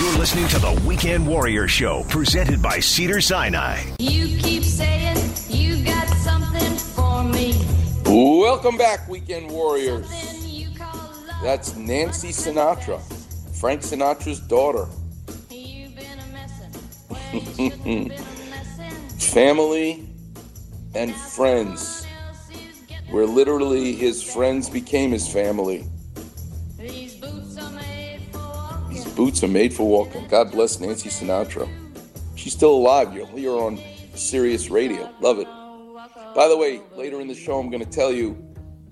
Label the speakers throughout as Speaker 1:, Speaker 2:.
Speaker 1: You're listening to the Weekend Warrior Show, presented by Cedars-Sinai.
Speaker 2: You keep saying you got something for me.
Speaker 3: Welcome back, Weekend Warriors.
Speaker 2: Then you call love.
Speaker 3: That's Nancy Sinatra, Frank Sinatra's daughter.
Speaker 2: You've been a messin' when you shouldn't been messin'.
Speaker 3: Family and friends,
Speaker 2: Else is getting
Speaker 3: where literally his friends became his family.
Speaker 2: Boots are made for walking.
Speaker 3: God bless Nancy Sinatra. She's still alive. You'll hear her on Sirius Radio. Love it. By the way, later in the show, I'm going to tell you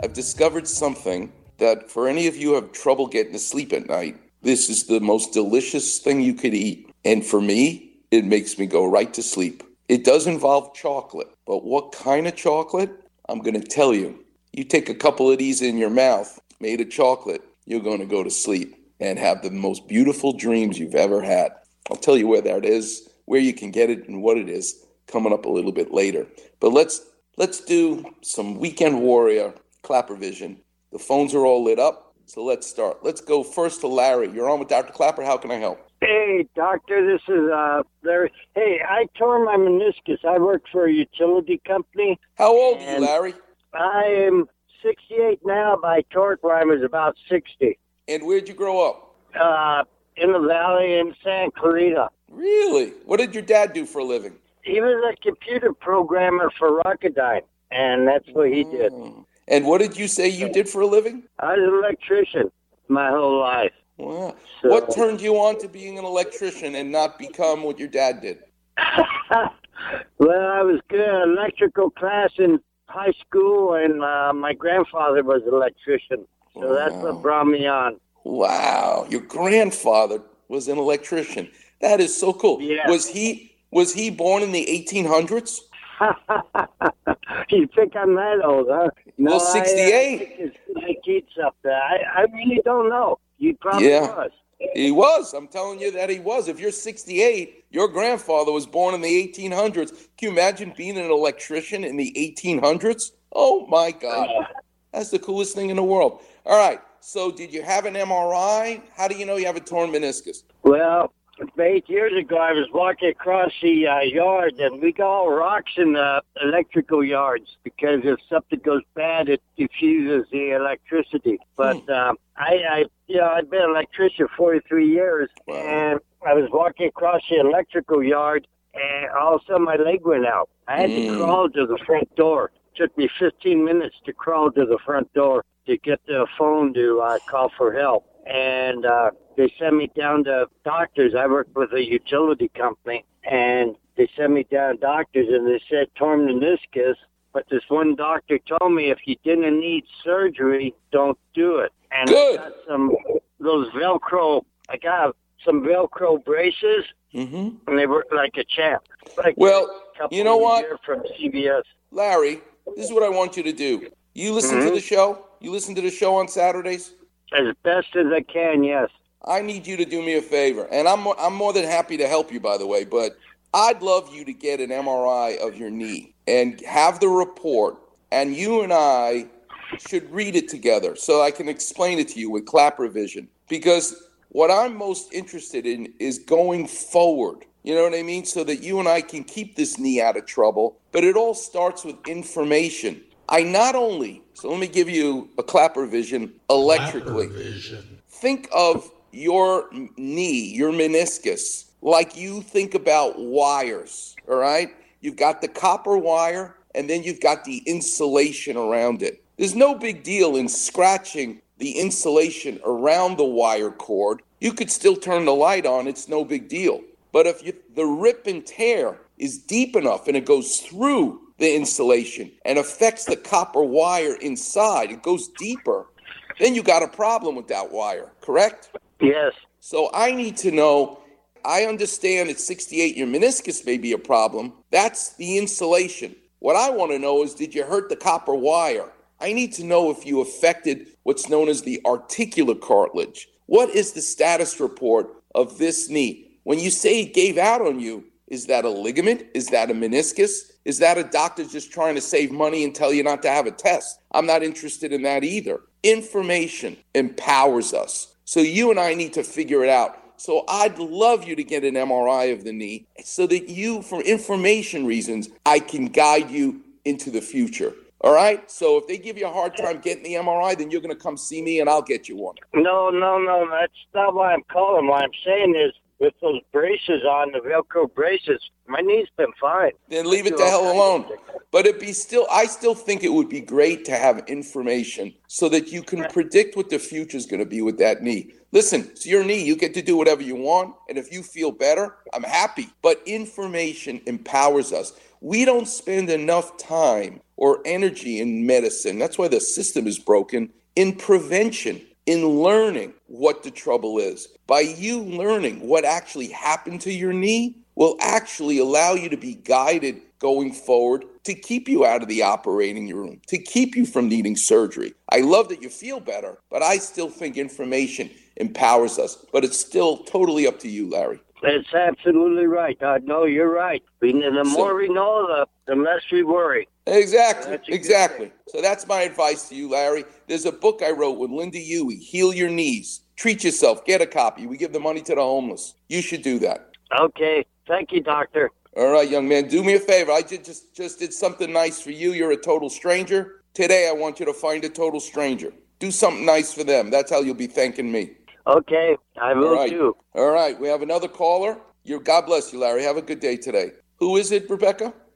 Speaker 3: I've discovered something that for any of you who have trouble getting to sleep at night, this is the most delicious thing you could eat. And for me, it makes me go right to sleep. It does involve chocolate, but what kind of chocolate? I'm going to tell you. You take a couple of these in your mouth, made of chocolate, you're going to go to sleep and have the most beautiful dreams you've ever had. I'll tell you where that is, where you can get it, and what it is coming up a little bit later. But let's let's do some weekend warrior Klapper vision. The phones are all lit up, so let's start. Let's go first to Larry. You're on with Dr. Klapper. How can I help?
Speaker 4: Hey, doctor, this is uh Larry. Hey, I tore my meniscus. I work for a utility company.
Speaker 3: How old are you, Larry?
Speaker 4: I am 68 now, but I tore it when I was about 60.
Speaker 3: And where'd you grow up?
Speaker 4: Uh, in the valley in San Clarita.
Speaker 3: Really? What did your dad do for a living?
Speaker 4: He was a computer programmer for Rocketdyne, and that's what he did.
Speaker 3: Mm. And what did you say you did for a living?
Speaker 4: I was an electrician my whole life.
Speaker 3: Wow.
Speaker 4: So-
Speaker 3: What turned you on to being an electrician and not become what your dad did?
Speaker 4: well, I was good electrical class in high school, and uh, my grandfather was an electrician. So that's
Speaker 3: Wow.
Speaker 4: what brought me on.
Speaker 3: Wow, your grandfather was an electrician. That is so cool.
Speaker 4: Yeah.
Speaker 3: Was he was he born in the 1800s?
Speaker 4: you think I'm that old, huh? No,
Speaker 3: Well,
Speaker 4: I, uh,
Speaker 3: 68.
Speaker 4: think it's like Keats up there. I, I really don't know. You probably
Speaker 3: Yeah.
Speaker 4: was.
Speaker 3: He was. I'm telling you that he was. If you're 68, your grandfather was born in the 1800s. Can you imagine being an electrician in the 1800s? Oh my God. That's the coolest thing in the world. All right. So, did you have an MRI? How do you know you have a torn meniscus?
Speaker 4: Well, eight years ago, I was walking across the uh, yard, and we got all rocks in the electrical yards because if something goes bad, it diffuses the electricity. But um, I, I, you know, I've been an electrician 43 years,
Speaker 3: Wow.
Speaker 4: and I was walking across the electrical yard, and all of a sudden my leg went out. I had
Speaker 3: Mm.
Speaker 4: to crawl to the front door. It took me 15 minutes to crawl to the front door to get the phone to uh, call for help. And uh, they sent me down to doctors. I work with a utility company, and they sent me down to doctors, and they said torn meniscus. But this one doctor told me if you didn't need surgery, don't do it. And
Speaker 3: Good.
Speaker 4: I got some those Velcro. I got some Velcro braces,
Speaker 3: Mm-hmm.
Speaker 4: and they work like a champ. Like
Speaker 3: Well,
Speaker 4: a
Speaker 3: you know what?
Speaker 4: From CBS.
Speaker 3: Larry, this is what I want you to do. You listen to
Speaker 4: Mhm.
Speaker 3: the show? You listen to the show on Saturdays?
Speaker 4: As best as I can, yes.
Speaker 3: I need you to do me a favor, and I'm I'm more than happy to help you, by the way. But I'd love you to get an MRI of your knee and have the report, and you and I should read it together so I can explain it to you with Klapper vision. Because what I'm most interested in is going forward. You know what I mean? So that you and I can keep this knee out of trouble. But it all starts with information. I not only so let me give you a Klapper vision electrically Klapper vision. think of your knee, your meniscus, like you think about wires, all right? You've got the copper wire and then you've got the insulation around it. There's no big deal in scratching the insulation around the wire cord. You could still turn the light on, it's no big deal. But if you, the rip and tear is deep enough and it goes through the insulation and affects the copper wire inside, it goes deeper, then you got a problem with that wire, correct?
Speaker 4: Yes.
Speaker 3: So I need to know. I understand at 68 your meniscus may be a problem. That's the insulation. What I want to know is did you hurt the copper wire? I need to know if you affected what's known as the articular cartilage. What is the status report of this knee? When you say it gave out on you, is that a ligament? Is that a meniscus? Is that a doctor just trying to save money and tell you not to have a test? I'm not interested in that either. Information empowers us. So you and I need to figure it out So I'd love you to get an MRI of the knee so that you, for information reasons, I can guide you into the future. All right. So if they give you a hard time getting the MRI, then you're going to come see me and I'll get you one.
Speaker 4: No, no, no. That's not why I'm calling. What I'm saying is, with those braces on, the Velcro braces, my knee's been fine.
Speaker 3: Then leave it the hell alone. But it be still, I still think it would be great to have information so that you can predict what the future is going to be with that knee. Listen, it's your knee. You get to do whatever you want. And if you feel better, I'm happy. But information empowers us. We don't spend enough time or energy in medicine. That's why the system is broken in prevention, in learning what the trouble is. By you learning what actually happened to your knee will actually allow you to be guided going forward to keep you out of the operating room, to keep you from needing surgery. I love that you feel better, but I still think information empowers us. But it's still totally up to you, Larry.
Speaker 4: That's absolutely right. I know you're right. We, the more we know, the, the less we worry.
Speaker 3: Exactly.
Speaker 4: That's a good
Speaker 3: Exactly. So that's my advice to you, Larry. There's a book I wrote with Linda Huey, Heal Your Knees. Treat yourself. Get a copy. We give the money to the homeless. You should do that.
Speaker 4: Okay. Thank you, doctor.
Speaker 3: All right, young man. Do me a favor. I did just just did something nice for you. You're a total stranger. Today I want you to find a total stranger. Do something nice for them. That's how you'll be thanking me.
Speaker 4: Okay. I will
Speaker 3: All right.
Speaker 4: do.
Speaker 3: All right. We have another caller. God bless you, Larry. Have a good day today. Who is it, Rebecca?